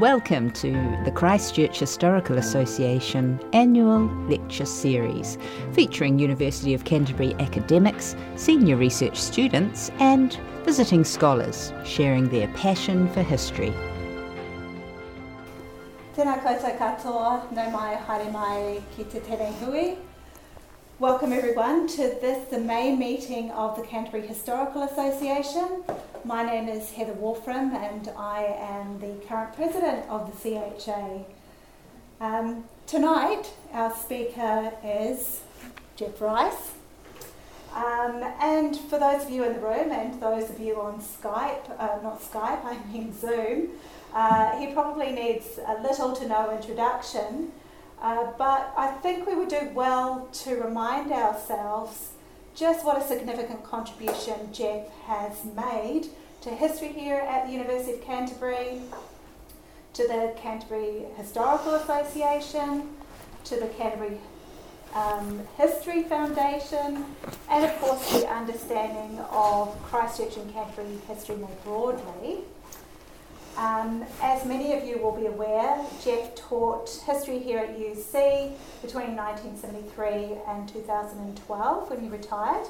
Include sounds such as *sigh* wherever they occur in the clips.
Welcome to the Christchurch Historical Association annual lecture series, featuring University of Canterbury academics, senior research students, and visiting scholars sharing their passion for history. Tēnā koutou katoa, no mai haere mai ki te tere hui. Welcome everyone to this, the May meeting of the Canterbury Historical Association. My name is Heather Wolffram and I am the current president of the CHA. Um, tonight, our speaker is Geoff Rice. Um, and for those of you in the room and those of you on Skype, uh, not Skype, I mean Zoom, uh, he probably needs a little to no introduction. Uh, but I think we would do well to remind ourselves just what a significant contribution Geoff has made to history here at the University of Canterbury, to the Canterbury Historical Association, to the Canterbury um, History Foundation, and of course the understanding of Christchurch and Canterbury history more broadly. Um, as many of you will be aware, Geoff taught history here at UC between 1973 and 2012 when he retired.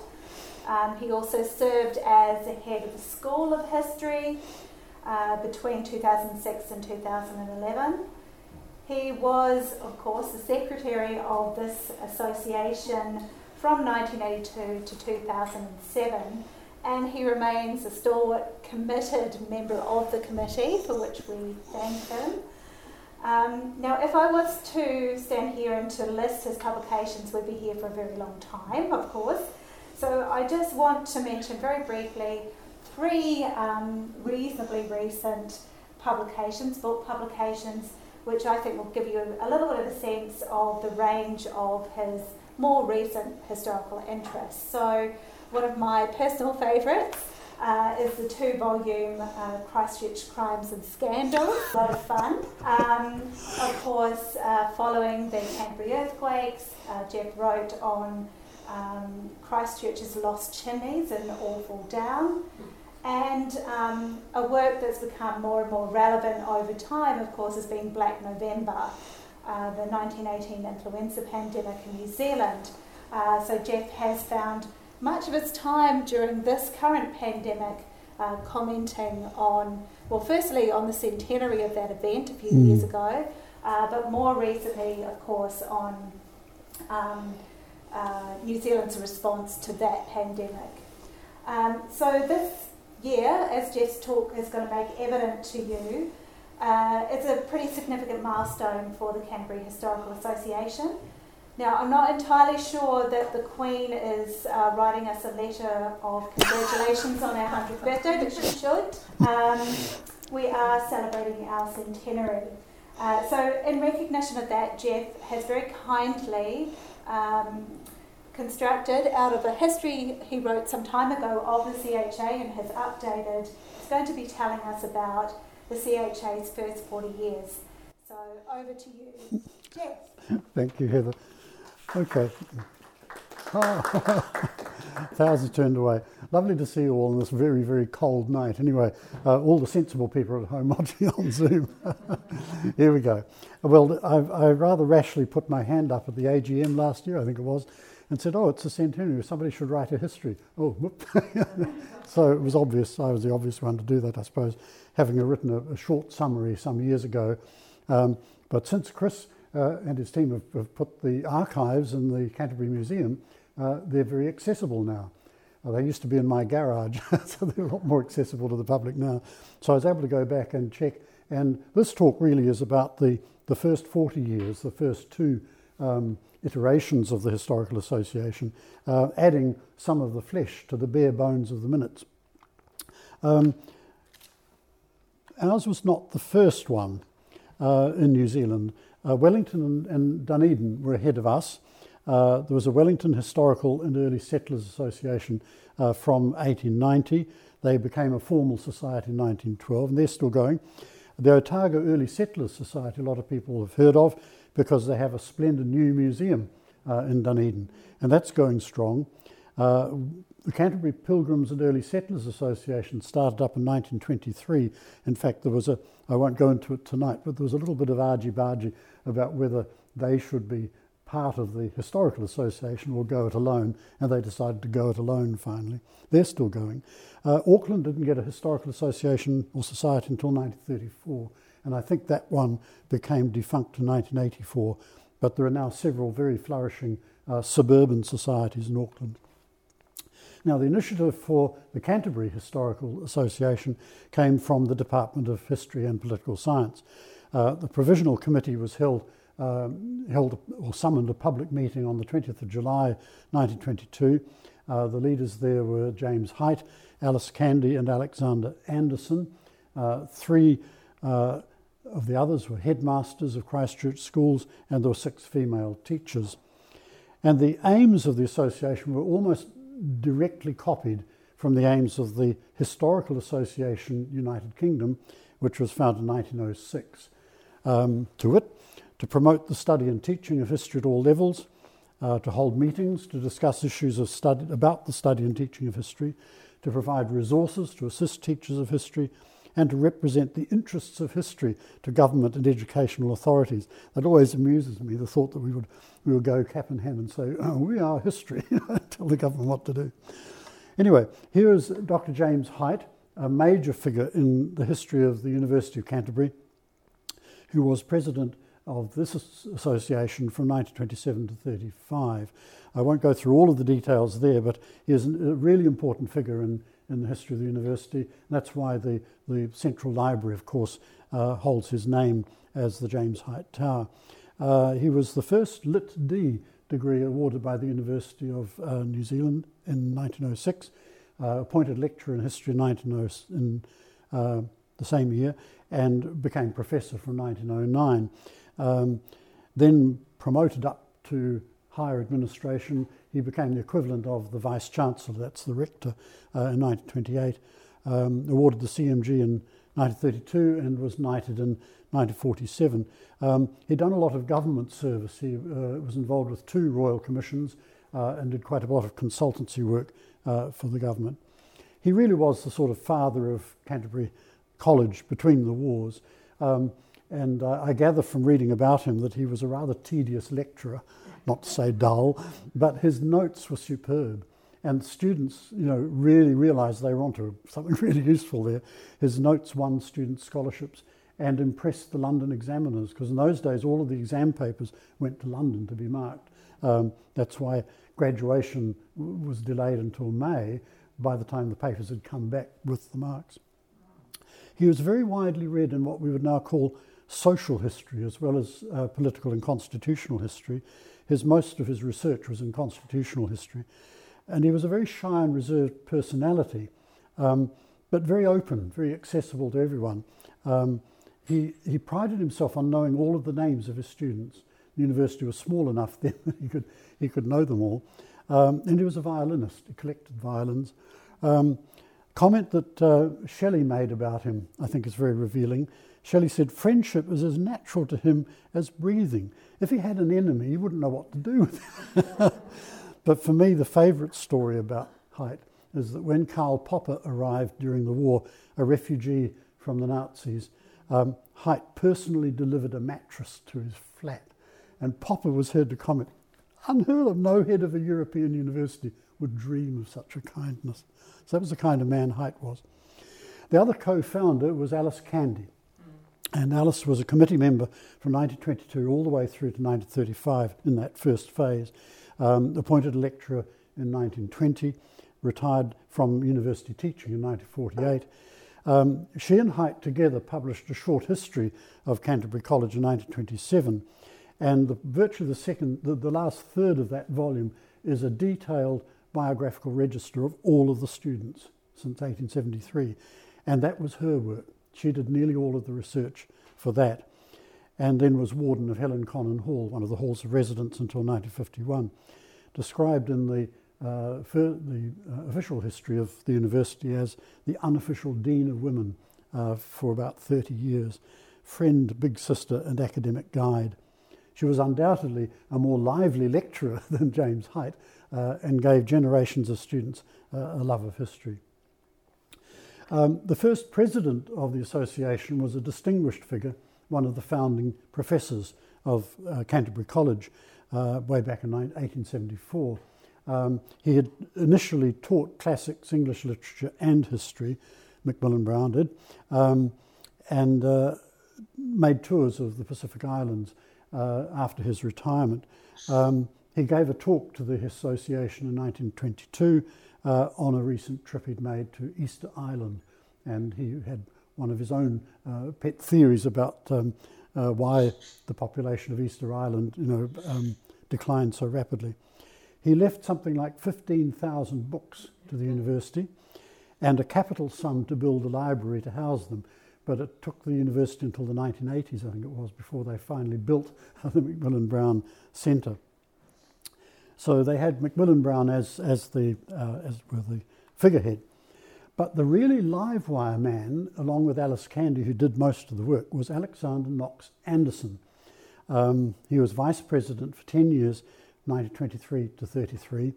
Um, he also served as the head of the School of History uh, between 2006 and 2011. He was, of course, the secretary of this association from 1982 to 2007 and he remains a stalwart, committed member of the committee, for which we thank him. Um, now, if I was to stand here and to list his publications, we'd be here for a very long time, of course. So I just want to mention very briefly three um, reasonably recent publications, book publications, which I think will give you a little bit of a sense of the range of his more recent historical interests. So one of my personal favourites uh, is the two volume uh, Christchurch Crimes and Scandals. A lot of fun. Um, of course, uh, following the Canterbury earthquakes, uh, Geoff wrote on um, Christchurch's lost chimneys in Awful Down. And um, a work that's become more and more relevant over time, of course, has been Black November, uh, the 1918 influenza pandemic in New Zealand. Uh, so Geoff has found much of its time during this current pandemic uh, commenting on, well, firstly on the centenary of that event a few mm. years ago, uh, but more recently, of course, on um, uh, New Zealand's response to that pandemic. Um, so this year, as Geoff's talk is going to make evident to you, uh, it's a pretty significant milestone for the Canterbury Historical Association. Now, I'm not entirely sure that the Queen is uh, writing us a letter of congratulations on our 100th birthday, but she should. Um, we are celebrating our centenary. Uh, so, in recognition of that, Geoff has very kindly um, constructed out of a history he wrote some time ago of the CHA and has updated. He's going to be telling us about the CHA's first 40 years. So, over to you, Geoff. Thank you, Heather. Okay. Oh. *laughs* Thousands turned away. Lovely to see you all on this very, very cold night. Anyway, uh, all the sensible people at home *laughs* watching on Zoom. *laughs* Here we go. Well, I've, I rather rashly put my hand up at the AGM last year, I think it was, and said, oh, it's a centenary. Somebody should write a history. Oh, whoop. so it was obvious. I was the obvious one to do that, I suppose, having written a, a short summary some years ago. Um, but since Chris uh, and his team have, have, put the archives in the Canterbury Museum. Uh, they're very accessible now. Uh, they used to be in my garage, *laughs* so they're a lot more accessible to the public now. So I was able to go back and check. And this talk really is about the, the first 40 years, the first two um, iterations of the Historical Association, uh, adding some of the flesh to the bare bones of the minutes. Um, ours was not the first one uh, in New Zealand. Uh, Wellington and, and, Dunedin were ahead of us. Uh, there was a Wellington Historical and Early Settlers Association uh, from 1890. They became a formal society in 1912, and they're still going. The Otago Early Settlers Society, a lot of people have heard of because they have a splendid new museum uh, in Dunedin, and that's going strong. Uh, the Canterbury Pilgrims and Early Settlers Association started up in 1923. In fact, there was a, I won't go into it tonight, but there was a little bit of argy-bargy about whether they should be part of the Historical Association or go it alone, and they decided to go it alone finally. They're still going. Uh, Auckland didn't get a Historical Association or Society until 1934, and I think that one became defunct in 1984, but there are now several very flourishing uh, suburban societies in Auckland. Now, the initiative for the Canterbury Historical Association came from the Department of History and Political Science. Uh, the provisional committee was held um, held or summoned a public meeting on the 20th of July 1922. Uh, the leaders there were James Hight, Alice Candy, and Alexander Anderson. Uh, three uh, of the others were headmasters of Christchurch schools, and there were six female teachers. And the aims of the association were almost directly copied from the aims of the Historical Association United Kingdom, which was founded in 1906. Um, to it, to promote the study and teaching of history at all levels, uh, to hold meetings to discuss issues of study, about the study and teaching of history, to provide resources to assist teachers of history, and to represent the interests of history to government and educational authorities. That always amuses me, the thought that we would, we would go cap in hand and say, oh, we are history, *laughs* tell the government what to do. Anyway, here is Dr. James Hight, a major figure in the history of the University of Canterbury, who was president of this association from 1927 to 35. I won't go through all of the details there, but he is a really important figure in, in the history of the university. That's why the, the Central Library, of course, uh, holds his name as the James Hight Tower. Uh, he was the first Lit D degree awarded by the University of uh, New Zealand in 1906, uh, appointed lecturer in history in, 1900, in uh, the same year, and became professor from 1909. Um, then promoted up to higher administration, he became the equivalent of the Vice Chancellor, that's the Rector, uh, in 1928. Um, awarded the CMG in 1932 and was knighted in 1947. Um, he'd done a lot of government service. He uh, was involved with two royal commissions uh, and did quite a lot of consultancy work uh, for the government. He really was the sort of father of Canterbury College between the wars. Um, and uh, I gather from reading about him that he was a rather tedious lecturer, not to say dull, but his notes were superb. And students, you know, really realised they were onto something *laughs* really useful there. His notes won student scholarships and impressed the London examiners, because in those days all of the exam papers went to London to be marked. Um, that's why graduation w- was delayed until May by the time the papers had come back with the marks. He was very widely read in what we would now call social history as well as uh, political and constitutional history. His, most of his research was in constitutional history. And he was a very shy and reserved personality, um, but very open, very accessible to everyone. Um, he, he prided himself on knowing all of the names of his students. The university was small enough *laughs* then that he could, he could know them all. Um, and he was a violinist, he collected violins. Um, comment that uh, Shelley made about him, I think, is very revealing. Shelley said, Friendship is as natural to him as breathing. If he had an enemy, he wouldn't know what to do with it. *laughs* but for me, the favourite story about Hight is that when Karl Popper arrived during the war, a refugee from the Nazis, um, Hight personally delivered a mattress to his flat. And Popper was heard to comment, unheard of, no head of a European university would dream of such a kindness. So that was the kind of man Hight was. The other co founder was Alice Candy. And Alice was a committee member from 1922 all the way through to 1935 in that first phase. Um, appointed lecturer in 1920, retired from university teaching in 1948. Um, she and Hight together published a short history of Canterbury College in 1927, and the, virtually the second, the, the last third of that volume is a detailed biographical register of all of the students since 1873, and that was her work. She did nearly all of the research for that, and then was warden of Helen Connon Hall, one of the halls of residence until 1951. Described in the uh, the uh, official history of the university as the unofficial Dean of Women uh, for about 30 years, friend, big sister, and academic guide. She was undoubtedly a more lively lecturer *laughs* than James Hight uh, and gave generations of students uh, a love of history. Um, the first president of the association was a distinguished figure, one of the founding professors of uh, Canterbury College uh, way back in 1874. Um, he had initially taught classics, English literature, and history, Macmillan Brown did, um, and uh, made tours of the Pacific Islands uh, after his retirement. Um, he gave a talk to the association in 1922 uh, on a recent trip he'd made to Easter Island, and he had one of his own uh, pet theories about um, uh, why the population of Easter Island, you know, um, declined so rapidly. He left something like 15,000 books to the university and a capital sum to build a library to house them. But it took the university until the 1980s, I think it was, before they finally built *laughs* the Macmillan Brown Centre. So they had Macmillan Brown as, as, the, uh, as were the figurehead. But the really live wire man, along with Alice Candy, who did most of the work, was Alexander Knox Anderson. Um, he was vice president for 10 years, 1923 to 33.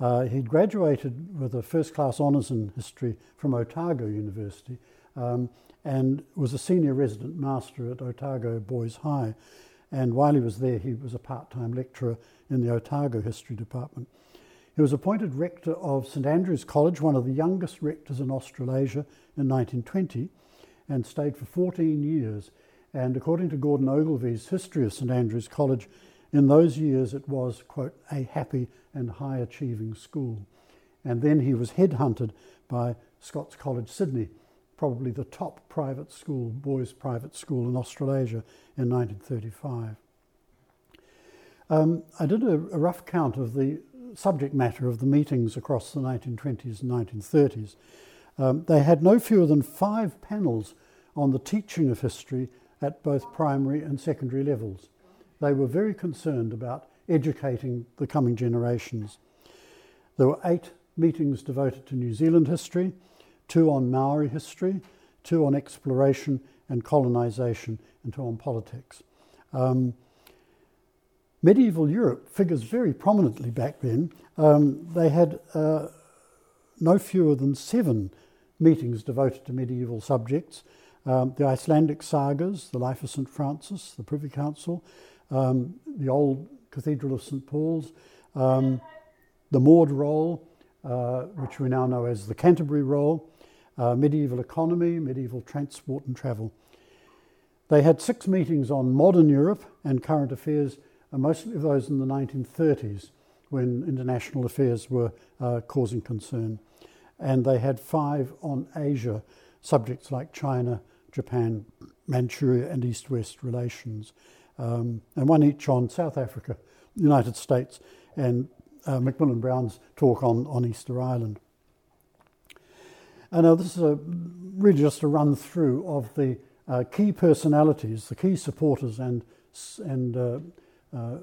Uh, he'd graduated with a first class honours in history from Otago University um, and was a senior resident master at Otago Boys High. And while he was there, he was a part time lecturer in the Otago History Department. He was appointed rector of St Andrew's College, one of the youngest rectors in Australasia, in 1920, and stayed for 14 years. And according to Gordon Ogilvie's History of St Andrew's College, in those years it was, quote, a happy and high achieving school. And then he was headhunted by Scots College Sydney, probably the top private school, boys' private school in Australasia in 1935. Um, I did a, a, rough count of the subject matter of the meetings across the 1920s and 1930s. Um, they had no fewer than five panels on the teaching of history at both primary and secondary levels. They were very concerned about educating the coming generations. There were eight meetings devoted to New Zealand history, two on Maori history, two on exploration and colonisation, and two on politics. Um, medieval Europe figures very prominently back then. Um, they had uh, no fewer than seven meetings devoted to medieval subjects. Um, the Icelandic sagas, the Life of St. Francis, the Privy Council, um, the old Cathedral of St. Paul's, um, the Maud Roll, uh, which we now know as the Canterbury Roll, uh, medieval economy, medieval transport and travel. They had six meetings on modern Europe and current affairs, and mostly those in the 1930s when international affairs were uh, causing concern. And they had five on Asia, subjects like China, Japan, Manchuria, and East West relations um, and one each on South Africa, United States, and uh, Macmillan Brown's talk on, on Easter Island. And now this is a, really just a run through of the uh, key personalities, the key supporters and, and uh, uh,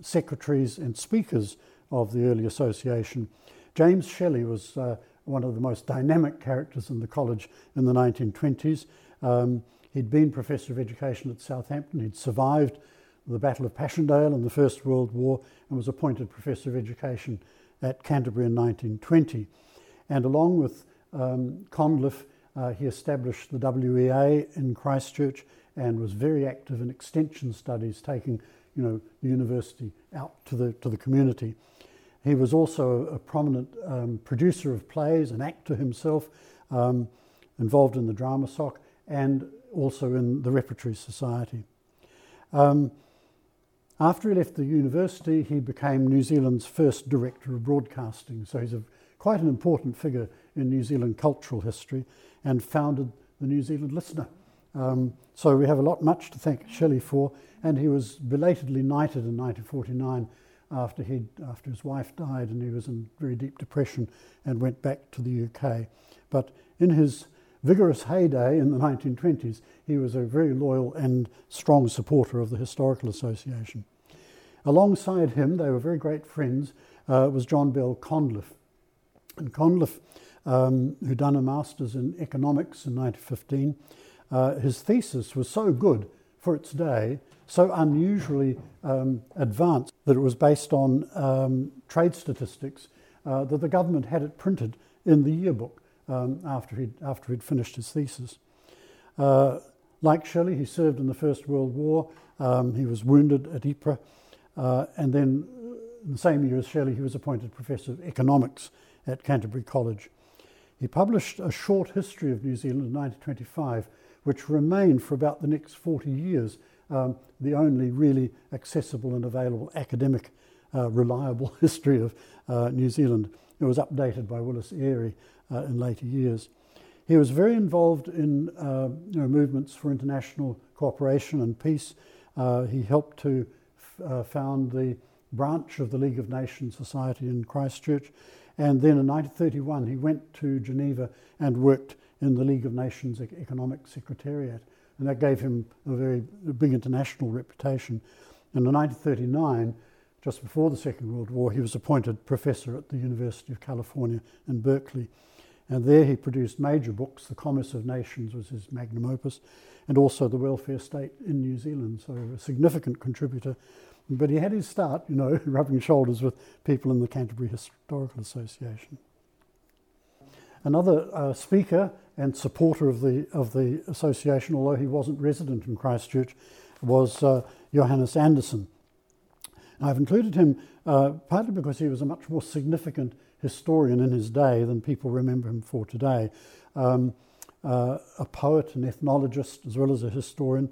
secretaries and speakers of the early association. James Shelley was uh, one of the most dynamic characters in the college in the 1920s. Um, He'd been Professor of Education at Southampton. He'd survived the Battle of Passchendaele and the First World War and was appointed Professor of Education at Canterbury in 1920. And along with um, uh, he established the WEA in Christchurch and was very active in extension studies, taking you know, the university out to the, to the community. He was also a, a prominent um, producer of plays, an actor himself, um, involved in the drama soc, and also in the Repertory Society. Um, after he left the university, he became New Zealand's first director of broadcasting. So he's a, quite an important figure in New Zealand cultural history and founded the New Zealand Listener. Um, so we have a lot much to thank Shelley for. And he was belatedly knighted in 1949 after, he after his wife died and he was in very deep depression and went back to the UK. But in his vigorous heyday in the 1920s, he was a very loyal and strong supporter of the Historical Association. Alongside him, they were very great friends, uh, was John Bell Condliffe. And Condliffe, um, who done a master's in economics in 1915, uh, his thesis was so good for its day, so unusually um, advanced that it was based on um, trade statistics uh, that the government had it printed in the yearbook um, after, he'd, after he'd finished his thesis. Uh, like Shelley, he served in the First World War. Um, he was wounded at Ypres, uh, and then in the same year as Shelley, he was appointed Professor of Economics at Canterbury College. He published a short history of New Zealand in 1925, which remained for about the next 40 years um, the only really accessible and available academic, uh, reliable *laughs* history of uh, New Zealand. It was updated by Willis Airey uh, in later years. He was very involved in uh, you know, movements for international cooperation and peace. Uh, he helped to f- uh, found the branch of the League of Nations Society in Christchurch. And then in 1931, he went to Geneva and worked in the League of Nations Economic Secretariat. And that gave him a very big international reputation. And in 1939, just before the Second World War, he was appointed professor at the University of California in Berkeley. And there he produced major books. The Commerce of Nations was his magnum opus, and also The Welfare State in New Zealand. So a significant contributor but he had his start, you know, *laughs* rubbing shoulders with people in the Canterbury Historical Association. Another uh, speaker and supporter of the, of the association, although he wasn't resident in Christchurch, was uh, Johannes Andersen. I've included him uh, partly because he was a much more significant historian in his day than people remember him for today. Um, uh, a poet, an ethnologist, as well as a historian.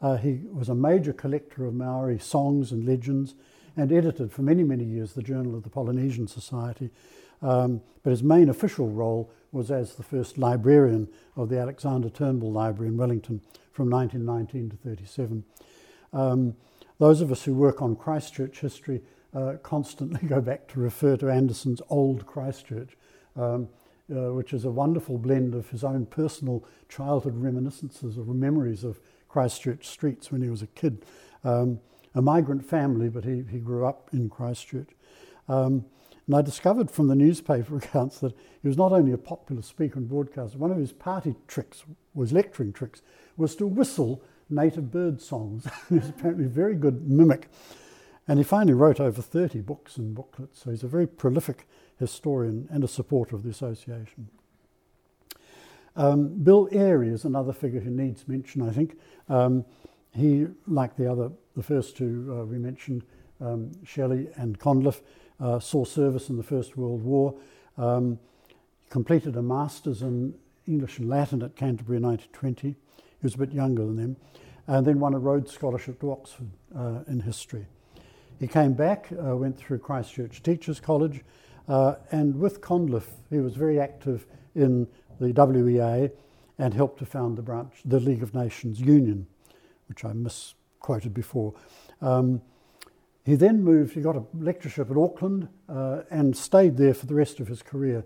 Uh, he was a major collector of Maori songs and legends and edited for many, many years the Journal of the Polynesian Society. Um, but his main official role was as the first librarian of the Alexander Turnbull Library in Wellington from 1919 to 37. Um, those of us who work on Christchurch history uh, constantly *laughs* go back to refer to Andersen's Old Christchurch, um, uh, which is a wonderful blend of his own personal childhood reminiscences or memories of Christchurch streets when he was a kid. Um, a migrant family, but he, he grew up in Christchurch. Um, and I discovered from the newspaper *laughs* accounts that he was not only a popular speaker and broadcaster, one of his party tricks, was lecturing tricks, was to whistle native bird songs. *laughs* he was apparently a very good mimic. And he finally wrote over 30 books and booklets, so he's a very prolific historian and a supporter of the association. Um, Bill Airey is another figure who needs mention, I think. Um, he, like the other, the first two uh, we mentioned, um, Shelley and Condliffe, uh, saw service in the First World War. Um, completed a master's in English and Latin at Canterbury in 1920. He was a bit younger than them, and then won a Rhodes Scholarship to Oxford uh, in history. He came back, uh, went through Christchurch Teachers College, uh, and with Condliffe, he was very active in the WEA, and helped to found the branch, the League of Nations Union, which I misquoted before. Um, he then moved, he got a lectureship at Auckland uh, and stayed there for the rest of his career.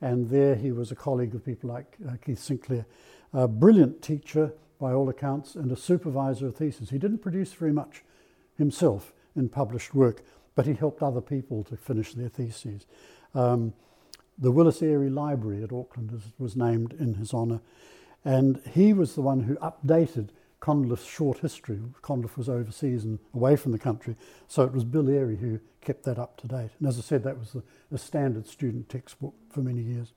And there he was a colleague of people like uh, Keith Sinclair. A brilliant teacher, by all accounts, and a supervisor of theses. He didn't produce very much himself in published work, but he helped other people to finish their theses. Um, the Willis Airey Library at Auckland was named in his honour, and he was the one who updated Condliffe's short history. Condliffe was overseas and away from the country, so it was Bill Airey who kept that up to date. And as I said, that was a, standard student textbook for many years.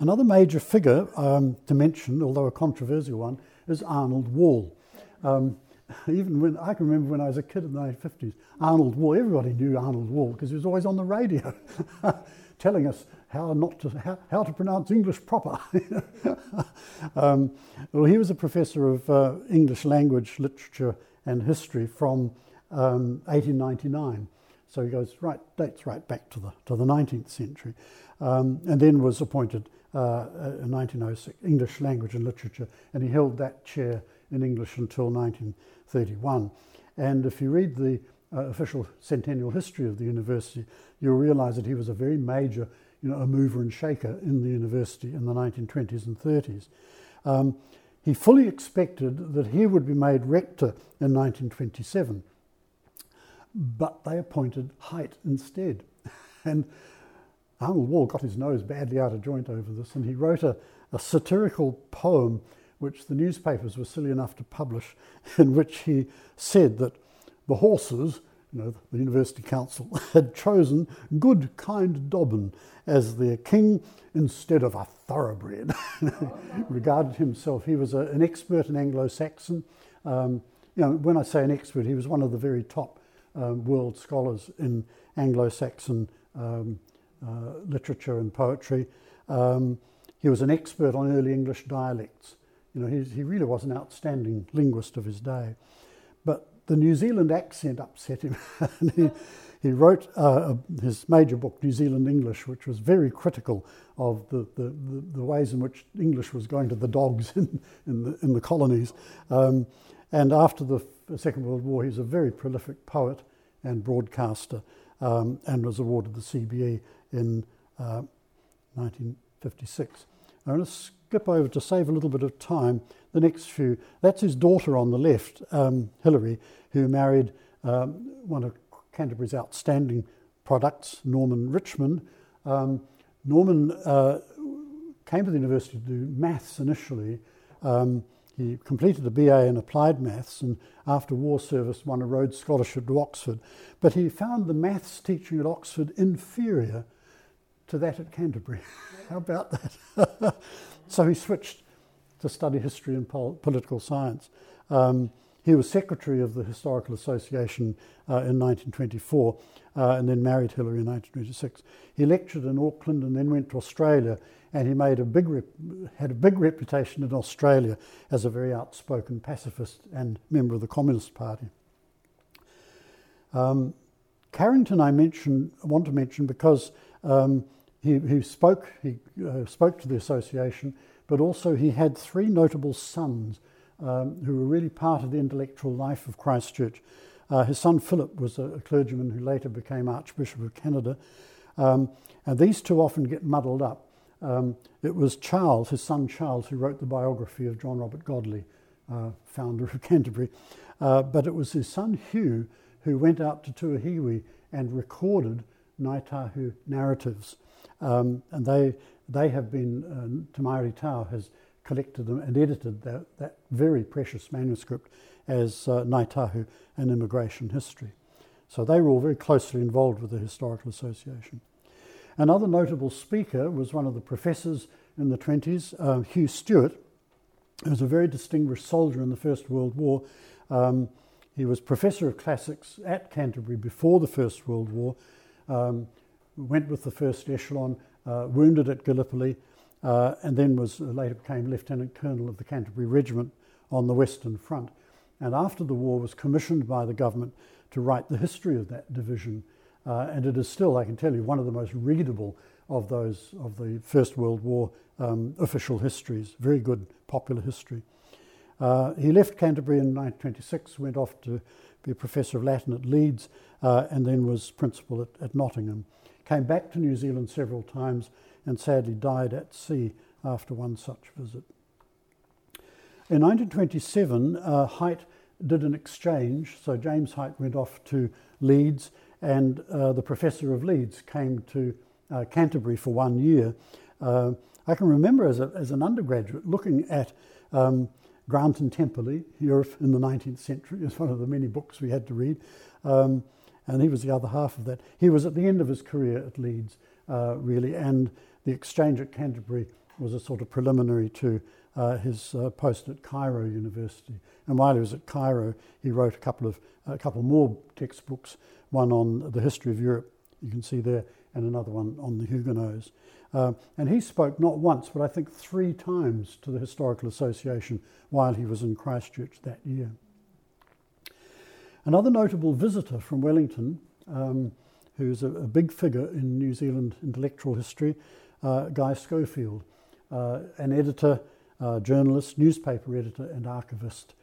Another major figure um, to mention, although a controversial one, is Arnold Wall. Um, *laughs* even when I can remember when I was a kid in the 1950s, Arnold Wall, everybody knew Arnold Wall because he was always on the radio. *laughs* telling us how not to how, how to pronounce English proper. *laughs* um, well, he was a professor of uh, English language, literature, and history from um, 1899. So he goes right dates right back to the to the 19th century, um, and then was appointed uh, in 1906 English language and literature, and he held that chair in English until 1931. And if you read the uh, official centennial history of the university, you'll realise that he was a very major, you know, a mover and shaker in the university in the 1920s and 30s. Um, he fully expected that he would be made rector in 1927. but they appointed Hight instead. *laughs* And Arnold Wall got his nose badly out of joint over this, and he wrote a, a satirical poem which the newspapers were silly enough to publish, *laughs* in which he said that the horses, you know, the University Council, *laughs* had chosen good, kind Dobbin as their king instead of a thoroughbred. *laughs* regarded himself, he was a, an expert in Anglo Saxon. Um, you know, when I say an expert, he was one of the very top um, world scholars in Anglo Saxon um, uh, literature and poetry. Um, he was an expert on early English dialects. You know, he, he really was an outstanding linguist of his day. The New Zealand accent upset him. and *laughs* he, he wrote uh, his major book, New Zealand English, which was very critical of the, the, the, the ways in which English was going to the dogs *laughs* in, in, the, in the colonies. Um, and after the Second World War, he was a very prolific poet and broadcaster um, and was awarded the CBE in uh, 1956. I'm going to skip over to save a little bit of time. The next few, that's his daughter on the left, um, Hilary, who married um, one of Canterbury's outstanding products, Norman Richmond. Um, Norman uh, came to the university to do maths initially. Um, he completed a BA in applied maths and after war service won a Rhodes Scholarship to Oxford. But he found the maths teaching at Oxford inferior to that at Canterbury. *laughs* How about that? *laughs* so he switched to study history and pol- political science. Um, he was secretary of the Historical Association uh, in 1924 uh, and then married Hillary in 1926. He lectured in Auckland and then went to Australia and he made a big rep- had a big reputation in Australia as a very outspoken pacifist and member of the Communist Party. Um, Carrington, I mention, want to mention because um, he, he, spoke he uh, spoke to the association, but also he had three notable sons um, who were really part of the intellectual life of Christchurch. Uh, his son Philip was a, a, clergyman who later became Archbishop of Canada, um, and these two often get muddled up. Um, it was Charles, his son Charles, who wrote the biography of John Robert Godley, uh, founder of *laughs* Canterbury. Uh, but it was his son Hugh who went out to Tuahiwi and recorded Ngāi Tahu narratives. Um, and they, they have been, uh, Te Maire Tau has collected them and edited that, that very precious manuscript as uh, Ngāi Tahu A Migration History. So they were all very closely involved with the Historical Association. Another notable speaker was one of the professors in the 20s, uh, Hugh Stewart, who was a very distinguished soldier in the First World War. Um, he was professor of classics at Canterbury before the First World War, um, went with the first echelon, uh, wounded at Gallipoli, uh, and then was uh, later became lieutenant colonel of the Canterbury Regiment on the Western Front. And after the war, was commissioned by the government to write the history of that division and it is still, I can tell you, one of the most readable of those of the First World War um, official histories. Very good popular history. Uh, he left Canterbury in 1926, went off to be a professor of Latin at Leeds, uh, and then was principal at, at, Nottingham. Came back to New Zealand several times and sadly died at sea after one such visit. In 1927, uh, Hight did an exchange. So James Hight went off to Leeds and uh, the professor of Leeds came to uh, Canterbury for one year. Uh, I can remember as, a, as an undergraduate looking at um, Grant and Temperley, Europe in the 19th century, *laughs* is one of the many books we had to read, um, and he was the other half of that. He was at the end of his career at Leeds, uh, really, and the exchange at Canterbury was a sort of preliminary to uh, his uh, post at Cairo University. And while he was at Cairo, he wrote a couple of a couple more textbooks one on the history of Europe, you can see there, and another one on the Huguenots. Uh, and he spoke not once, but I think three times to the Historical Association while he was in Christchurch that year. Another notable visitor from Wellington, um, who's a, a, big figure in New Zealand intellectual history, uh, Guy Scholefield, uh, an editor, uh, journalist, newspaper editor, and archivist.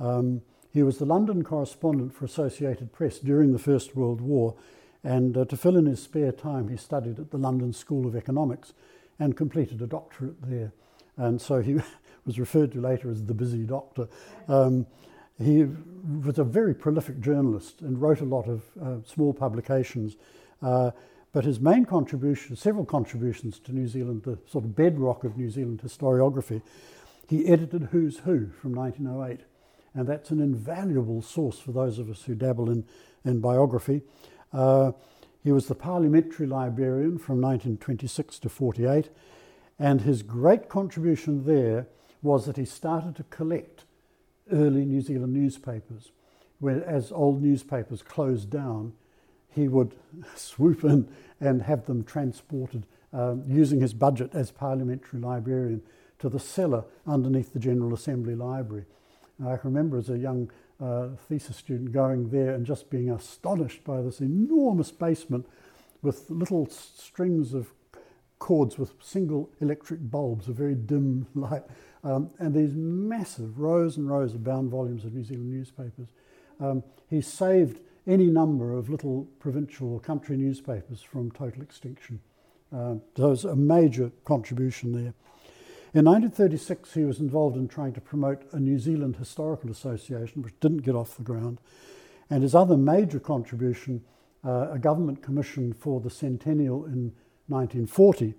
Um, he was the London correspondent for Associated Press during the First World War, and uh, to fill in his spare time, he studied at the London School of Economics and completed a doctorate there. And so he *laughs* was referred to later as the busy doctor. Um, he was a very prolific journalist and wrote a lot of uh, small publications. Uh, but his main contribution, several contributions to New Zealand, the sort of bedrock of New Zealand historiography, he edited Who's Who from 1908. And that's an invaluable source for those of us who dabble in, in biography. Uh, he was the parliamentary librarian from 1926 to 48. And his great contribution there was that he started to collect early New Zealand newspapers. Where, as old newspapers closed down, he would *laughs* swoop in and have them transported um, using his budget as parliamentary librarian to the cellar underneath the General Assembly Library. And I can remember as a young uh, thesis student going there and just being astonished by this enormous basement with little strings of cords with single electric bulbs, a very dim *laughs* light, um, and these massive rows and rows of bound volumes of New Zealand newspapers. Um, he saved any number of little provincial or country newspapers from total extinction. Uh, so was a major contribution there. In 1936, he was involved in trying to promote a New Zealand Historical Association, which didn't get off the ground. And his other major contribution, uh, a government commission for the centennial in 1940,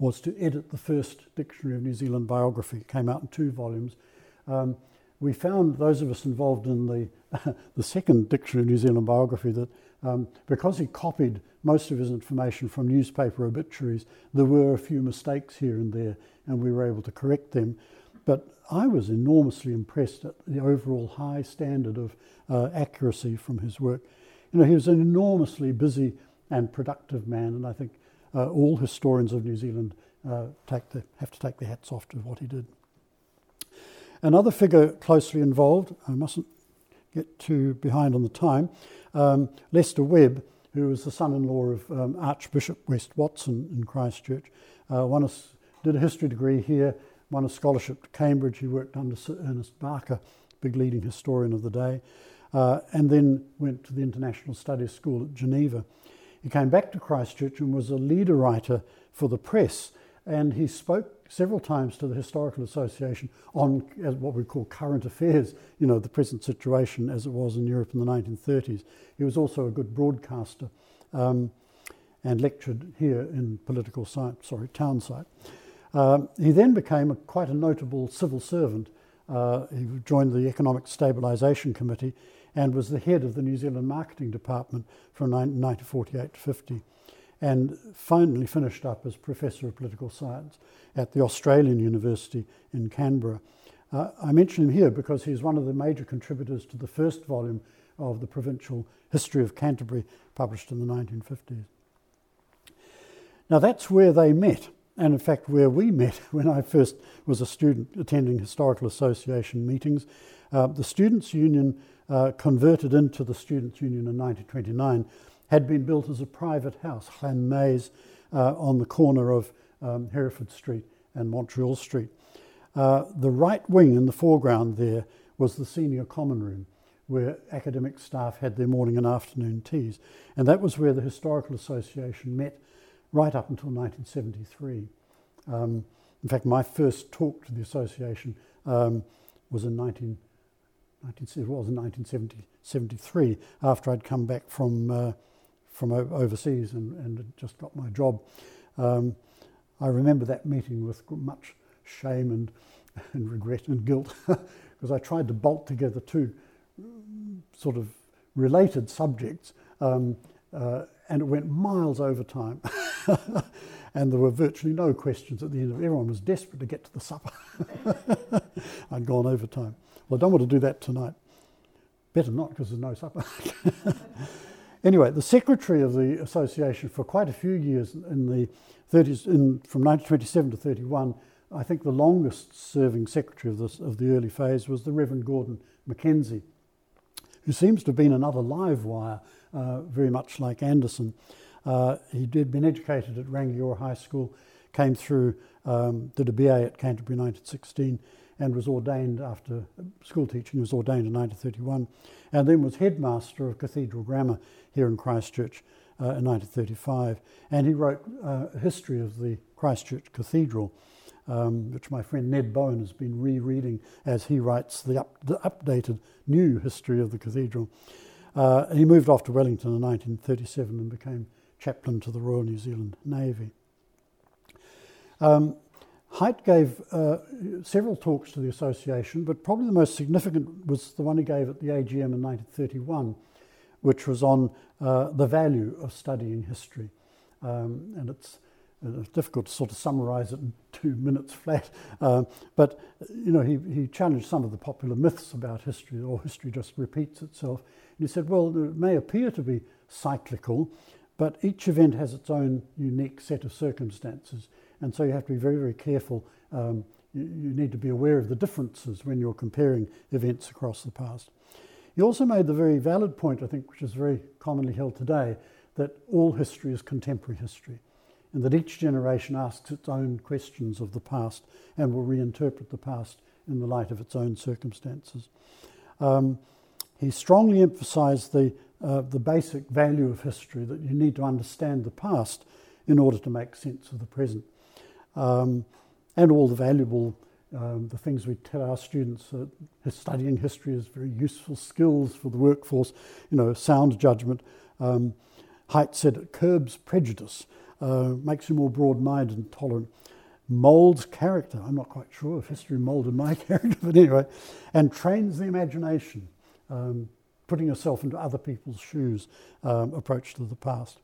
was to edit the first dictionary of New Zealand biography. It came out in two volumes. Um, we found, those of us involved in the, *laughs* the second dictionary of New Zealand biography, that um, because he copied most of his information from newspaper obituaries, there were a few mistakes here and there, and we were able to correct them. But I was enormously impressed at the overall high standard of uh, accuracy from his work. You know, he was an enormously busy and productive man, and I think uh, all historians of New Zealand uh, the, have to take their hats off to what he did. Another figure closely involved, I mustn't get too behind on the time, um, Leicester Webb, who was the son in law of um, Archbishop West Watson in Christchurch, uh, won a, did a history degree here, won a scholarship to Cambridge. He worked under Sir Ernest Barker, big leading historian of the day, uh, and then went to the International Studies School at Geneva. He came back to Christchurch and was a leader writer for the press, and he spoke several times to the Historical Association on what we call current affairs, you know, the present situation as it was in Europe in the 1930s. He was also a good broadcaster um, and lectured here in political science, sorry, Townsite. Um, he then became a, quite a notable civil servant. Uh, he joined the Economic Stabilisation Committee and was the head of the New Zealand Marketing Department from 1948 to 50 and finally finished up as Professor of Political Science at the Australian University in Canberra. Uh, I mention him here because he's one of the major contributors to the first volume of the Provincial History of Canterbury, published in the 1950s. Now, that's where they met, and in fact, where we met *laughs* when I first was a student attending Historical Association meetings. Uh, the Students' Union uh, converted into the Students' Union in 1929 had been built as a private house, Llanmays, uh, on the corner of um, Hereford Street and Montreal Street. Uh, the right wing in the foreground there was the senior common room, where academic staff had their morning and afternoon teas. And that was where the Historical Association met right up until 1973. Um, in fact, my first talk to the association um, was in 19, 19, it was in 1973 after I'd come back from uh, from overseas and, and just got my job. Um, I remember that meeting with much shame and, *laughs* and regret and guilt *laughs* because I tried to bolt together two sort of related subjects um, uh, and it went miles over time. *laughs* and there were virtually no questions at the end of it. Everyone was desperate to get to the supper. I'd gone over time. Well, I don't want to do that tonight. Better not because there's no supper. *laughs* Anyway, the secretary of the association for quite a few years in the 30s, in, from 1927 to 31, I think the longest serving secretary of, this, of the early phase was the Reverend Gordon Mackenzie, who seems to have been another live wire, uh, very much like Anderson. Uh, he had been educated at Rangiora High School, came through, um, did a BA at Canterbury 1916, and was ordained after school teaching, was ordained in 1931, and then was headmaster of Cathedral Grammar here in Christchurch uh, in 1935. And he wrote uh, a history of the Christchurch Cathedral. um, which my friend Ned Bowen has been rereading as he writes the, up, the updated new history of the cathedral. Uh, he moved off to Wellington in 1937 and became chaplain to the Royal New Zealand Navy. Um, Hight gave uh, several talks to the association, but probably the most significant was the one he gave at the AGM in 1931, which was on uh, the value of studying history. Um, and it's, uh, difficult to sort of summarize it in two minutes flat. *laughs* Um, but, you know, he, he challenged some of the popular myths about history, or history just repeats itself. And he said, well, it may appear to be cyclical, but each event has its own unique set of circumstances. And so you have to be very, very careful. Um, you, you need to be aware of the differences when you're comparing events across the past. He also made the very valid point, I think, which is very commonly held today, that all history is contemporary history, and that each generation asks its own questions of the past and will reinterpret the past in the light of its own circumstances. Um, he strongly emphasized the, uh, the basic value of history that you need to understand the past in order to make sense of the present um, and all the valuable um, the things we tell our students uh, studying history is very useful skills for the workforce, you know, sound judgment. Um, Hight said it curbs prejudice, uh, makes you more broad minded and tolerant, molds character. I'm not quite sure if history molded my *laughs* character, but anyway, and trains the imagination, um, putting yourself into other people's shoes, um, approach to the past.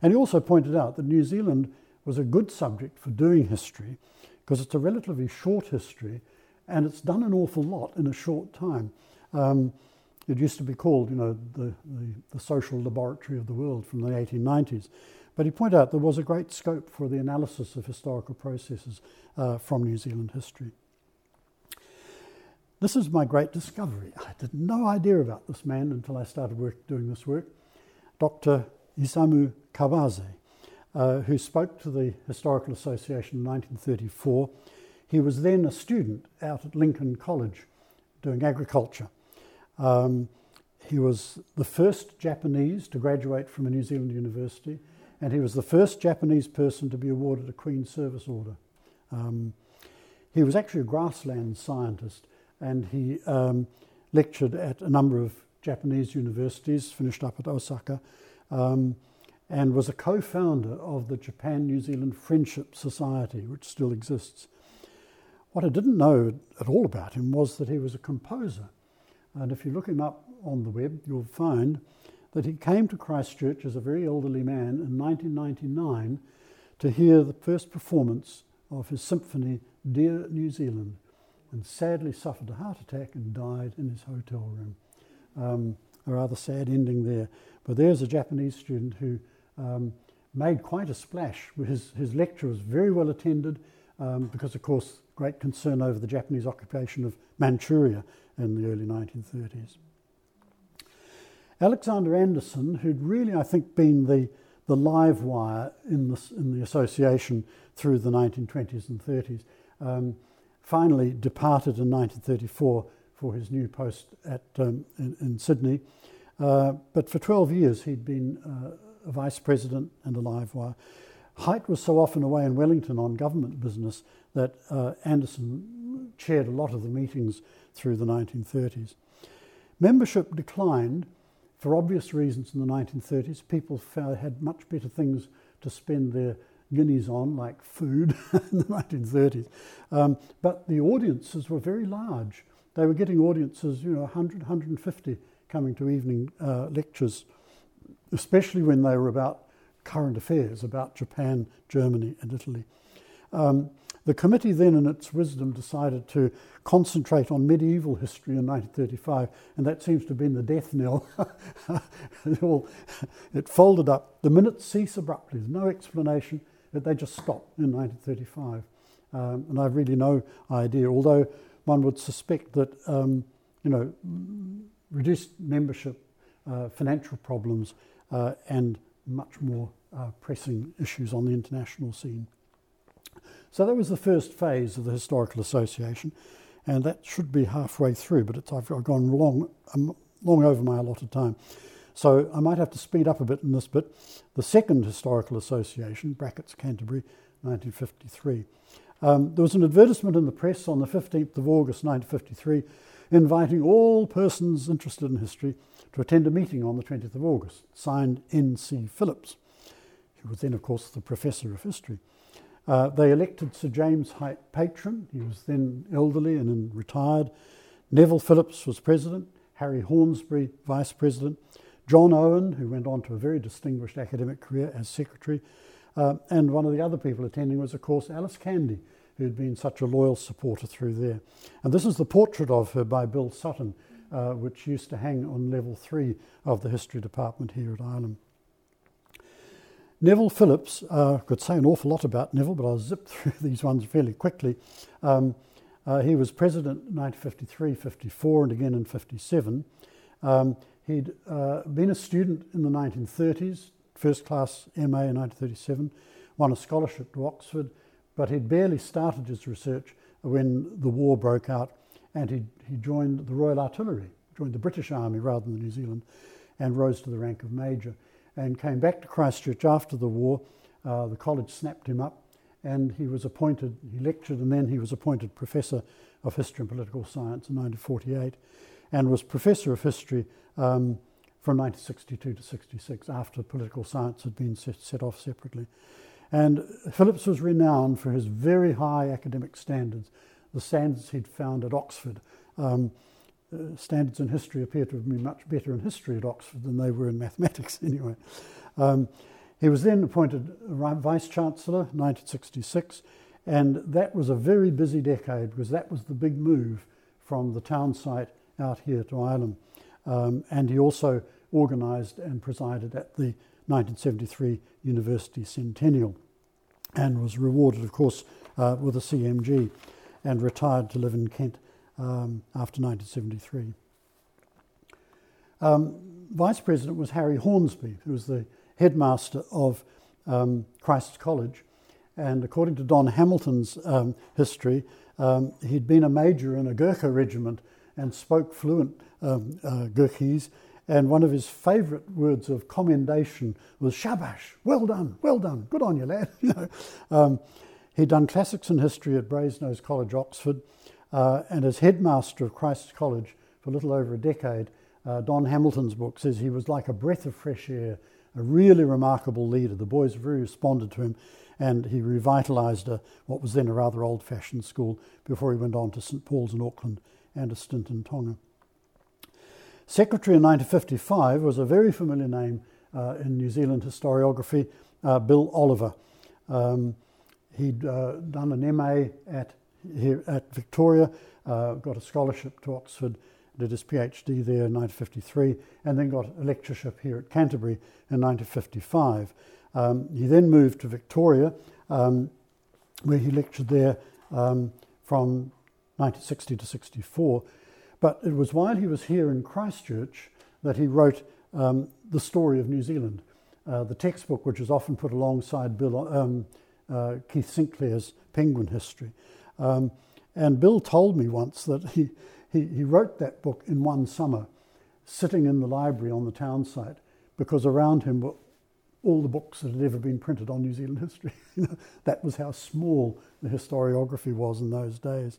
And he also pointed out that New Zealand was a good subject for doing history because it's a relatively short history and it's done an awful lot in a short time. Um, it used to be called, you know, the, the, the, social laboratory of the world from the 1890s. But he pointed out there was a great scope for the analysis of historical processes uh, from New Zealand history. This is my great discovery. I had no idea about this man until I started work, doing this work. Dr. Isamu Kawase uh, who spoke to the Historical Association in 1934. He was then a student out at Lincoln College doing agriculture. Um, he was the first Japanese to graduate from a New Zealand university, and he was the first Japanese person to be awarded a Queen's Service Order. Um, he was actually a grassland scientist, and he um, lectured at a number of Japanese universities, finished up at Osaka. Um, and was a co founder of the Japan New Zealand Friendship Society, which still exists. What I didn't know at all about him was that he was a composer. And if you look him up on the web, you'll find that he came to Christchurch as a very elderly man in 1999 to hear the first performance of his symphony, Dear New Zealand, and sadly suffered a heart attack and died in his hotel room. Um, a rather sad ending there. But there's a Japanese student who um, made quite a splash. His, his lecture was very well attended um, because, of course, great concern over the Japanese occupation of Manchuria in the early 1930s. Alexander Anderson, who'd really, I think, been the, the live wire in, this, in the association through the 1920s and 30s, um, finally departed in 1934 for his new post at, um, in, in, Sydney. Uh, but for 12 years he'd been uh, vice president and a live wire. Hight was so often away in Wellington on government business that uh, Anderson chaired a lot of the meetings through the 1930s. Membership declined for obvious reasons in the 1930s. People had much better things to spend their guineas on, like food, *laughs* in the 1930s. Um, but the audiences were very large. They were getting audiences, you know, 100, 150 coming to evening uh, lectures especially when they were about current affairs, about Japan, Germany, and Italy. Um, the committee then, in its wisdom, decided to concentrate on medieval history in 1935, and that seems to have been the death knell. *laughs* it, all, it folded up. The minutes cease abruptly. There's no explanation. They just stop in 1935. Um, and I've really no idea, although one would suspect that, um, you know, reduced membership, uh, financial problems, uh, and much more uh, pressing issues on the international scene. So that was the first phase of the Historical Association, and that should be halfway through, but I've, I've gone long, um, long over my allotted time. So I might have to speed up a bit in this bit. The second Historical Association, brackets Canterbury, 1953, Um, there was an advertisement in the press on the 15th of August 1953 inviting all persons interested in history to attend a meeting on the 20th of August, signed N.C. Phillips, who was then, of course, the professor of history. Uh, they elected Sir James Hight patron. He was then elderly and retired. Neville Phillips was president, Harry Hornsby vice president, John Owen, who went on to a very distinguished academic career as secretary, uh, and one of the other people attending was, of course, Alice Candy, who'd been such a loyal supporter through there. And this is the portrait of her by Bill Sutton, uh, which used to hang on level three of the history department here at Ilam. Neville Phillips, uh, could say an awful lot about Neville, but I'll zip *laughs* through these ones fairly quickly. Um, uh, he was president in 1953, 54, and again in 57. Um, he'd uh, been a student in the 1930s, first class MA in 1937, won a scholarship to Oxford, but he'd barely started his research when the war broke out and he, he joined the Royal Artillery, joined the British Army rather than New Zealand, and rose to the rank of Major. And came back to Christchurch after the war. Uh, the college snapped him up, and he was appointed, he lectured, and then he was appointed Professor of History and Political Science in 1948, and was Professor of History um, from 1962 to 66, after political science had been set, set off separately. And Phillips was renowned for his very high academic standards the standards he'd found at Oxford. Um, uh, standards in history appear to have been much better in history at Oxford than they were in *laughs* mathematics, anyway. Um, he was then appointed Vice Chancellor, 1966, and that was a very busy decade because that was the big move from the town site out here to Ilam. Um, and he also organised and presided at the 1973 University Centennial and was rewarded, of course, uh, with a CMG and retired to live in Kent um, after 1973. Um, Vice President was Harry Hornsby, who was the headmaster of um, Christ's College. And according to Don Hamilton's um, history, um, he'd been a major in a Gurkha regiment and spoke fluent um, uh. And one of his favourite words of commendation was "shabash, well done, well done, good on you, lad." *laughs* know, He'd done classics and history at Brasenose College, Oxford, uh, and as headmaster of Christ's College for a little over a decade, uh, Don Hamilton's book says he was like a breath of fresh air, a really remarkable leader. The boys really responded to him, and he revitalised what was then a rather old fashioned school before he went on to St Paul's in Auckland and a stint in Tonga. Secretary in 1955 was a very familiar name uh, in New Zealand historiography, uh, Bill Oliver. Um, He'd uh, done an MA at, here at Victoria, uh, got a scholarship to Oxford, did his PhD there in 1953, and then got a lectureship here at Canterbury in 1955. Um, he then moved to Victoria, um, where he lectured there um, from 1960 to 64. But it was while he was here in Christchurch that he wrote um, The Story of New Zealand, uh, the textbook which is often put alongside Bill, um, uh, Keith Sinclair's Penguin History. Um, and Bill told me once that he, he, he, wrote that book in one summer, sitting in the library on the town site, because around him were all the books that had ever been printed on New Zealand *laughs* history. that was how small the historiography was in those days.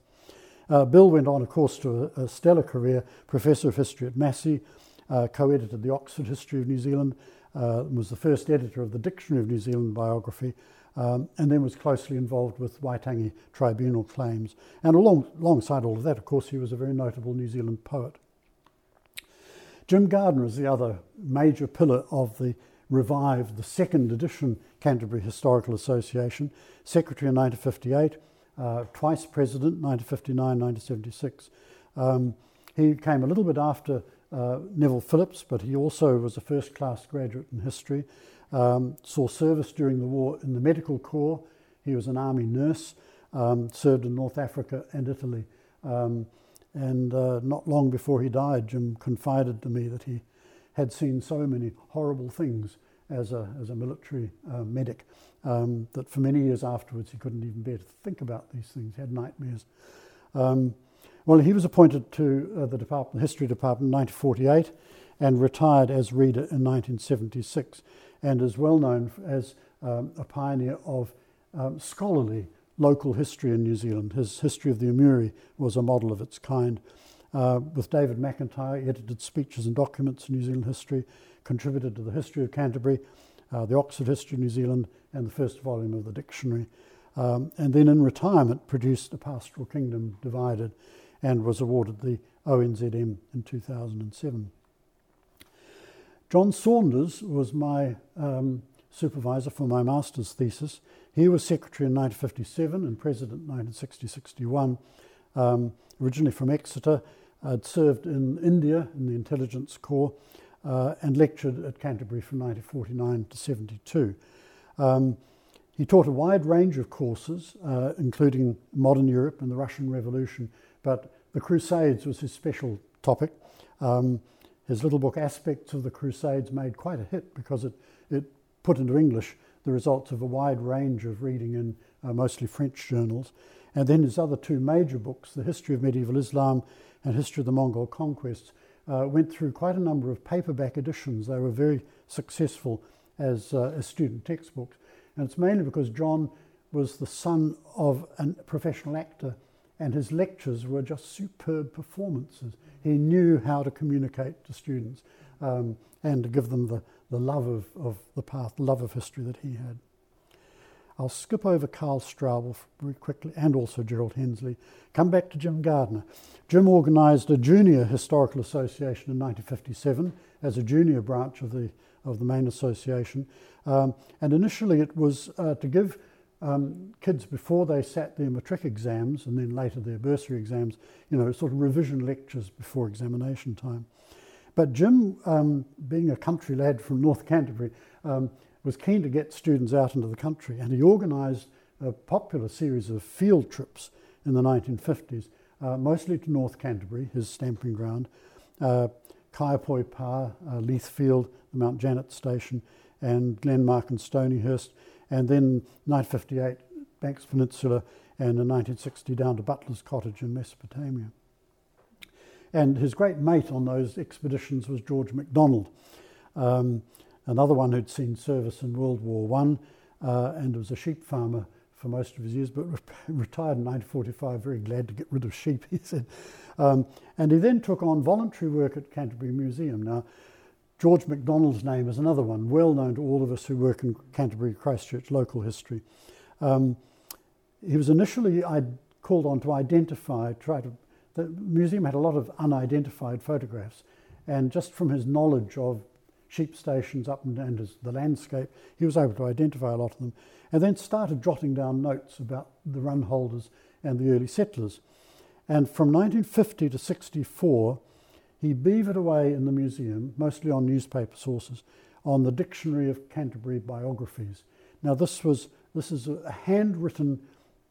Uh, Bill went on, of course, to a, a, stellar career, professor of history at Massey, uh, co edited the Oxford History of New Zealand, uh, was the first editor of the Dictionary of New Zealand Biography, um, and then was closely involved with Waitangi tribunal claims. And along, alongside all of that, of course, he was a very notable New Zealand poet. Jim Gardner is the other major pillar of the revived, the second edition Canterbury Historical Association, secretary in 1958, uh, twice president, 1959, 1976. Um, he came a little bit after uh, Neville Phillips, but he also was a first class graduate in history um, saw service during the war in the medical corps. He was an army nurse, um, served in North Africa and Italy. Um, and uh, not long before he died, Jim confided to me that he had seen so many horrible things as a, as a military uh, medic um, that for many years afterwards he couldn't even bear to think about these things, he had nightmares. Um, well, he was appointed to uh, the department, History Department in 1948 and retired as reader in 1976 and is well known as um, a pioneer of um, scholarly local history in New Zealand. His History of the Amuri was a model of its kind. Uh, with David McIntyre, he edited speeches and documents in New Zealand history, contributed to the History of Canterbury, uh, the Oxford History of New Zealand, and the first volume of the dictionary. Um, and then in retirement produced A Pastoral Kingdom Divided and was awarded the ONZM in 2007. John Saunders was my um, supervisor for my master's thesis. He was secretary in 1957 and president in 1960-61, um, originally from Exeter, had served in India in the intelligence corps uh, and lectured at Canterbury from 1949 to 72. Um, he taught a wide range of courses, uh, including modern Europe and the Russian Revolution, but the Crusades was his special topic. Um, his little book, Aspects of the Crusades, made quite a hit because it, it put into English the results of a wide range of reading in uh, mostly French journals. And then his other two major books, The History of Medieval Islam and History of the Mongol Conquests, uh, went through quite a number of paperback editions. They were very successful as, uh, as student textbooks. And it's mainly because John was the son of a professional actor and his lectures were just superb performances. He knew how to communicate to students um, and to give them the, the love of, of the path, love of history that he had. I'll skip over Carl Straubel very quickly and also Gerald Hensley. Come back to Jim Gardner. Jim organised a junior historical association in 1957 as a junior branch of the, of the main association. Um, and initially it was uh, to give um, kids before they sat their matric exams and then later their bursary exams, you know, sort of revision lectures before examination time. But Jim, um, being a country lad from North Canterbury, um, was keen to get students out into the country and he organised a popular series of field trips in the 1950s, uh, mostly to North Canterbury, his stamping ground, uh, Kaiapoi Pa, uh, Leithfield, the Mount Janet station, and Glenmark and Stonyhurst, and then 1958 Banks Peninsula, and in 1960 down to Butler's Cottage in Mesopotamia. And his great mate on those expeditions was George MacDonald, um, another one who'd seen service in World War One uh, and was a sheep farmer for most of his years, but re- *laughs* retired in 1945, very glad to get rid of sheep, *laughs* he said. Um, and he then took on voluntary work at Canterbury Museum. Now, George MacDonald's name is another one, well known to all of us who work in Canterbury Christchurch local history. Um, he was initially I'd called on to identify, try to. The museum had a lot of unidentified photographs, and just from his knowledge of sheep stations up and, his, the landscape, he was able to identify a lot of them, and then started jotting down notes about the run holders and the early settlers. And from 1950 to 64, he beavered away in the museum, mostly on newspaper sources, on the Dictionary of Canterbury Biographies. Now, this, was, this is a handwritten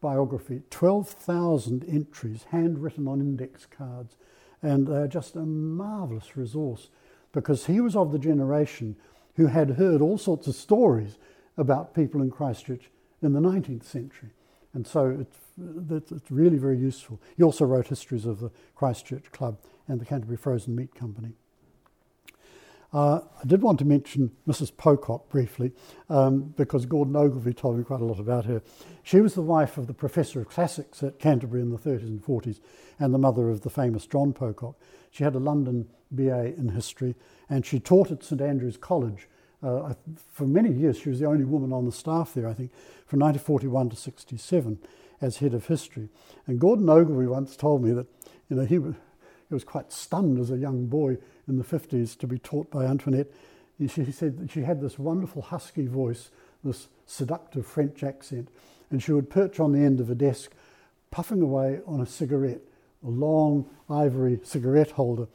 biography, 12,000 entries, handwritten on index cards, and they're just a marvellous resource because he was of the generation who had heard all sorts of stories about people in Christchurch in the 19th century. And so it's, it's really very useful. He also wrote histories of the Christchurch Club and the Canterbury Frozen Meat Company. Uh, I did want to mention Mrs. Pocock briefly um, because Gordon Ogilvie told me quite a lot about her. She was the wife of the professor of classics at Canterbury in the 30s and 40s and the mother of the famous John Pocock. She had a London BA in history and she taught at St Andrew's College. Uh, for many years, she was the only woman on the staff there, I think, from 1941 to 67 as head of history. And Gordon Ogilvie once told me that you know, he he was quite stunned as a young boy in the 50s to be taught by Antoinette. He, she said that she had this wonderful husky voice, this seductive French accent, and she would perch on the end of a desk, puffing away on a cigarette, a long ivory cigarette holder.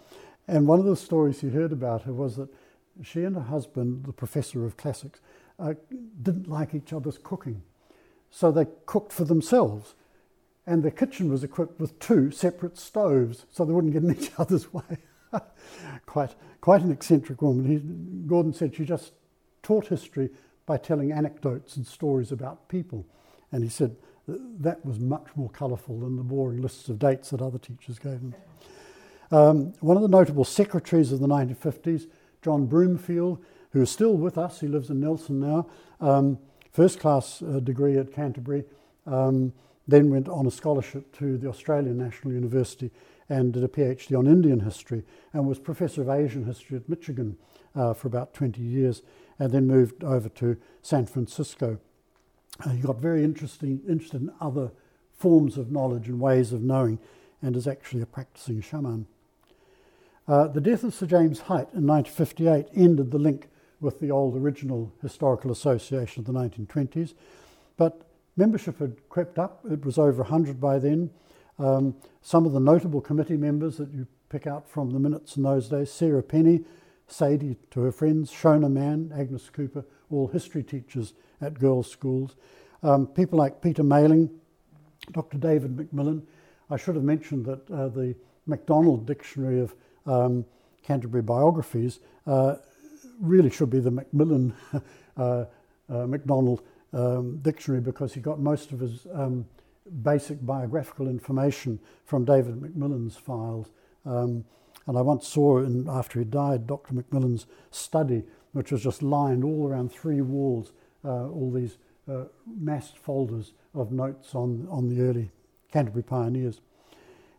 And one of the stories he heard about her was that she and her husband, the professor of classics, uh, didn't like each other's cooking. So they cooked for themselves and the kitchen was equipped with two separate stoves so they wouldn't get in each *laughs* other's way. *laughs* quite, quite an eccentric woman. He, Gordon said she just taught history by telling anecdotes and stories about people. And he said that was much more colourful than the boring lists of dates that other teachers gave him. Um, one of the notable secretaries of the 1950s, John Broomfield, who is still with us, he lives in Nelson now, um, first class uh, degree at Canterbury, um, then went on a scholarship to the Australian National University and did a PhD on Indian history and was professor of Asian history at Michigan uh, for about 20 years and then moved over to San Francisco. Uh, he got very interesting, interested in other forms of knowledge and ways of knowing and is actually a practicing shaman. Uh, the death of Sir James Hight in 1958 ended the link with the old original Historical Association of the 1920s, but membership had crept up. It was over 100 by then. Um, some of the notable committee members that you pick out from the minutes in those days Sarah Penny, Sadie to her friends, Shona Mann, Agnes Cooper, all history teachers at girls' schools. Um, people like Peter Maling, Dr. David Macmillan. I should have mentioned that uh, the MacDonald Dictionary of um, Canterbury biographies uh, really should be the Macmillan *laughs* uh, uh, MacDonald um, dictionary because he got most of his um, basic biographical information from David Macmillan's files. Um, and I once saw, in, after he died, Dr. Macmillan's study, which was just lined all around three walls, uh, all these uh, massed folders of notes on, on the early Canterbury pioneers.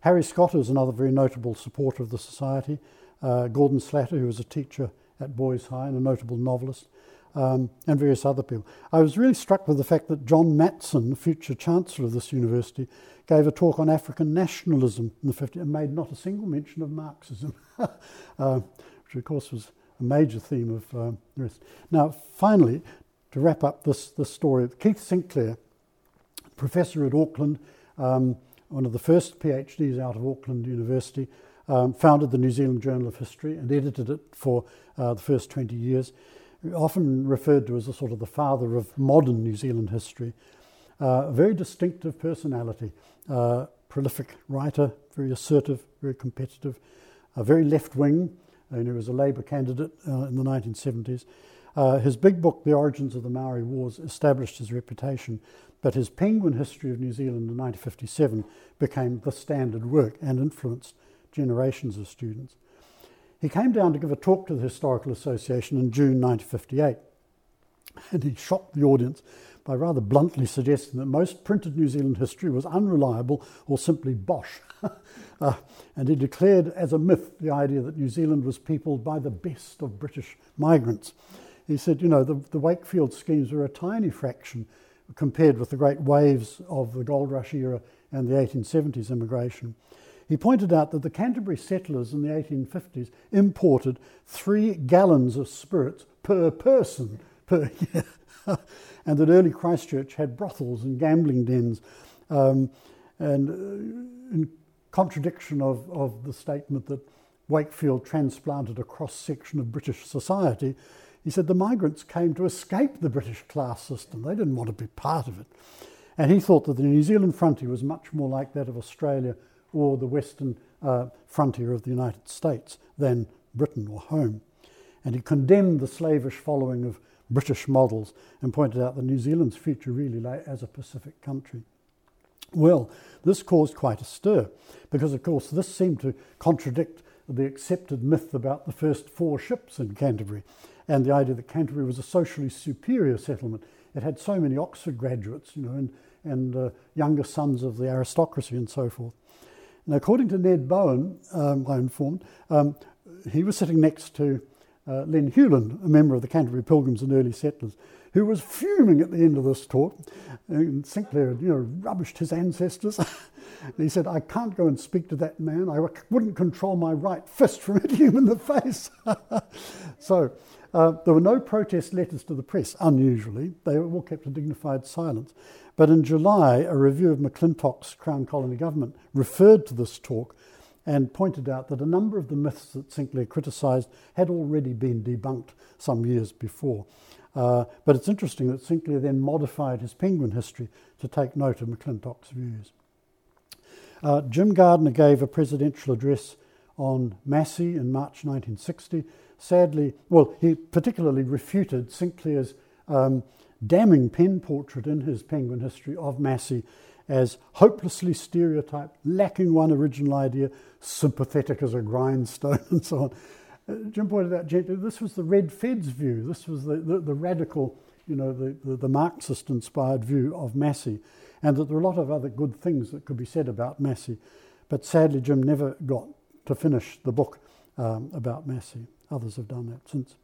Harry Scott is another very notable supporter of the Society. Uh, Gordon Slatter, who was a teacher at Boys High and a notable novelist, um, and various other people. I was really struck with the fact that John Matson, future Chancellor of this university, gave a talk on African nationalism in the 50s and made not a single mention of Marxism, *laughs* uh, which of course was a major theme of uh, the rest. Now, finally, to wrap up this, this story, Keith Sinclair, professor at Auckland, um, one of the first PhDs out of Auckland University, um, founded the New Zealand Journal of History and edited it for uh, the first 20 years. Often referred to as a sort of the father of modern New Zealand history. Uh, a very distinctive personality, uh, prolific writer, very assertive, very competitive, a very left wing, and he was a Labour candidate uh, in the 1970s. Uh, his big book, The Origins of the Maori Wars, established his reputation, but his Penguin History of New Zealand in 1957 became the standard work and influenced generations of students. He came down to give a talk to the Historical Association in June 1958, and he shocked the audience by rather bluntly suggesting that most printed New Zealand history was unreliable or simply bosh. *laughs* uh, and he declared as a myth the idea that New Zealand was peopled by the best of British migrants. He said, you know, the, the Wakefield schemes were a tiny fraction compared with the great waves of the gold rush era and the 1870s immigration. He pointed out that the Canterbury settlers in the 1850s imported three gallons of spirits per person per year, *laughs* and that early Christchurch had brothels and gambling dens. Um, and uh, in contradiction of, of the statement that Wakefield transplanted a cross section of British society, he said the migrants came to escape the British class system. They didn't want to be part of it. And he thought that the New Zealand frontier was much more like that of Australia or the western uh, frontier of the United States than Britain or home. And he condemned the slavish following of British models and pointed out that New Zealand's future really lay as a Pacific country. Well, this caused quite a stir because, of course, this seemed to contradict the accepted myth about the first four ships in Canterbury and the idea that Canterbury was a socially superior settlement. It had so many Oxford graduates, you know, and, and uh, younger sons of the aristocracy and so forth. And according to Ned Bohan, um, I informed, um, he was sitting next to uh, Len Hewland, a member of the Canterbury Pilgrims and Early Settlers, who was fuming at the end of this talk. And Sinclair had, you know, rubbished his ancestors. *laughs* he said, I can't go and speak to that man. I wouldn't control my right fist from *laughs* hitting him in the face. *laughs* so uh, there were no protest letters to the press, unusually. They all kept a dignified silence. But in July, a review of McLintock's Crown Colony government referred to this talk and pointed out that a number of the myths that Sinclair criticised had already been debunked some years before. Uh, but it's interesting that Sinclair then modified his penguin history to take note of McLintock's views. Uh, Jim Gardner gave a presidential address on Massey in March 1960 sadly, well, he particularly refuted Sinclair's um, damning pen portrait in his Penguin history of Massey as hopelessly stereotyped, lacking one original idea, sympathetic as a grindstone, *laughs* and so on. Uh, Jim pointed out gently, this was the Red Feds view. This was the, the, the radical, you know, the, the, the Marxist-inspired view of Massey. and that there are a lot of other good things that could be said about Massey. But sadly, Jim never got to finish the book um, about Massey. Others have done that since.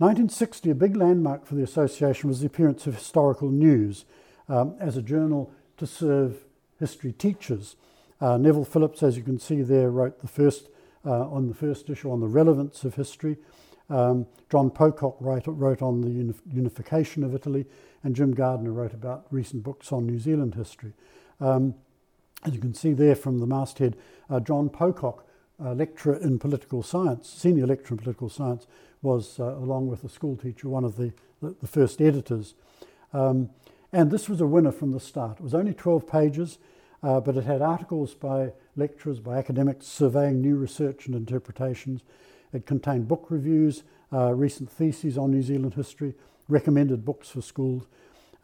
1960, a big landmark for the association was the appearance of Historical News um, as a journal to serve history teachers. Uh, Neville Phillips, as you can see there, wrote the first uh, on the first issue on the relevance of history. Um, John Pocock wrote, wrote on the unif- unification of Italy, and Jim Gardner wrote about recent books on New Zealand history. Um, as you can see there from the masthead, uh, John Pocock, uh, lecturer in political science, senior lecturer in political science, was, uh, along with a school teacher, one of the, the, the first editors. Um, and this was a winner from the start. It was only 12 pages, uh, but it had articles by lecturers, by academics surveying new research and interpretations. It contained book reviews, uh, recent theses on New Zealand history, recommended books for schools.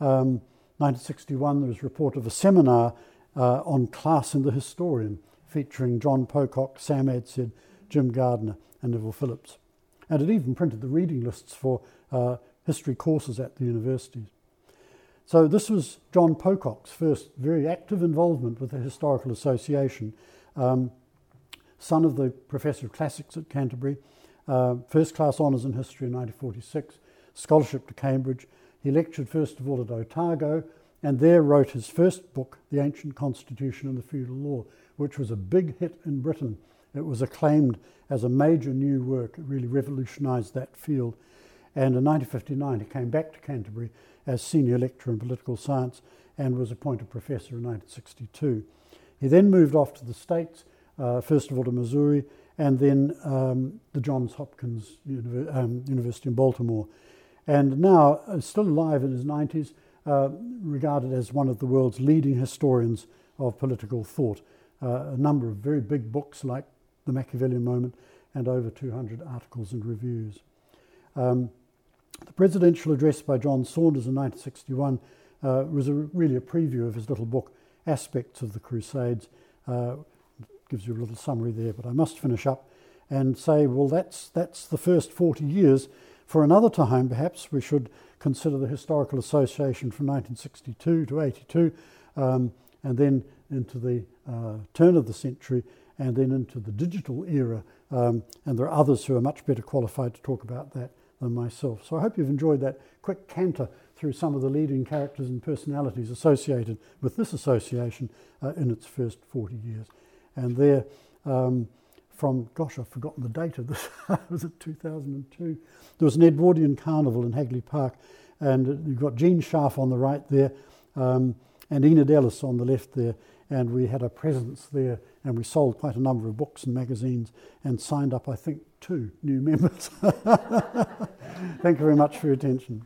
Um, 1961, there was a report of a seminar uh, on class and the historian, featuring John Pocock, Sam Adshead, Jim Gardner, and Neville Phillips. And it even printed the reading lists for uh, history courses at the universities. So this was John Pocock's first very active involvement with the Historical Association. Um, son of the Professor of Classics at Canterbury, uh, first class honours in history in 1946, scholarship to Cambridge. He lectured first of all at Otago and there wrote his first book, The Ancient Constitution and the Feudal Law, which was a big hit in Britain. It was acclaimed as a major new work. It really revolutionised that field. And in 1959, he came back to Canterbury as senior lecturer in political science and was appointed professor in 1962. He then moved off to the States, uh, first of all to Missouri, and then um, the Johns Hopkins um, University in Baltimore. And now, uh, still alive in his 90s, uh, regarded as one of the world's leading historians of political thought. Uh, a number of very big books like The Machiavellian Moment and over 200 articles and reviews. Um, the presidential address by John Saunders in 1961 uh, was a, really a preview of his little book, Aspects of the Crusades. Uh, gives you a little summary there, but I must finish up and say, well, that's, that's the first 40 years. For another time, perhaps, we should consider the Historical Association from 1962 to 82, um, and then into the uh, turn of the century, and then into the digital era. Um, and there are others who are much better qualified to talk about that than myself. So I hope you've enjoyed that quick canter through some of the leading characters and personalities associated with this association uh, in its first 40 years. And there, um, from, gosh, I've forgotten the date of this, *laughs* was it 2002? There was an Edwardian carnival in Hagley Park, and you've got Gene Sharf on the right there, um, and Enid Ellis on the left there, and we had a presence there, and we sold quite a number of books and magazines, and signed up, I think, two new members. *laughs* Thank you very much for your attention.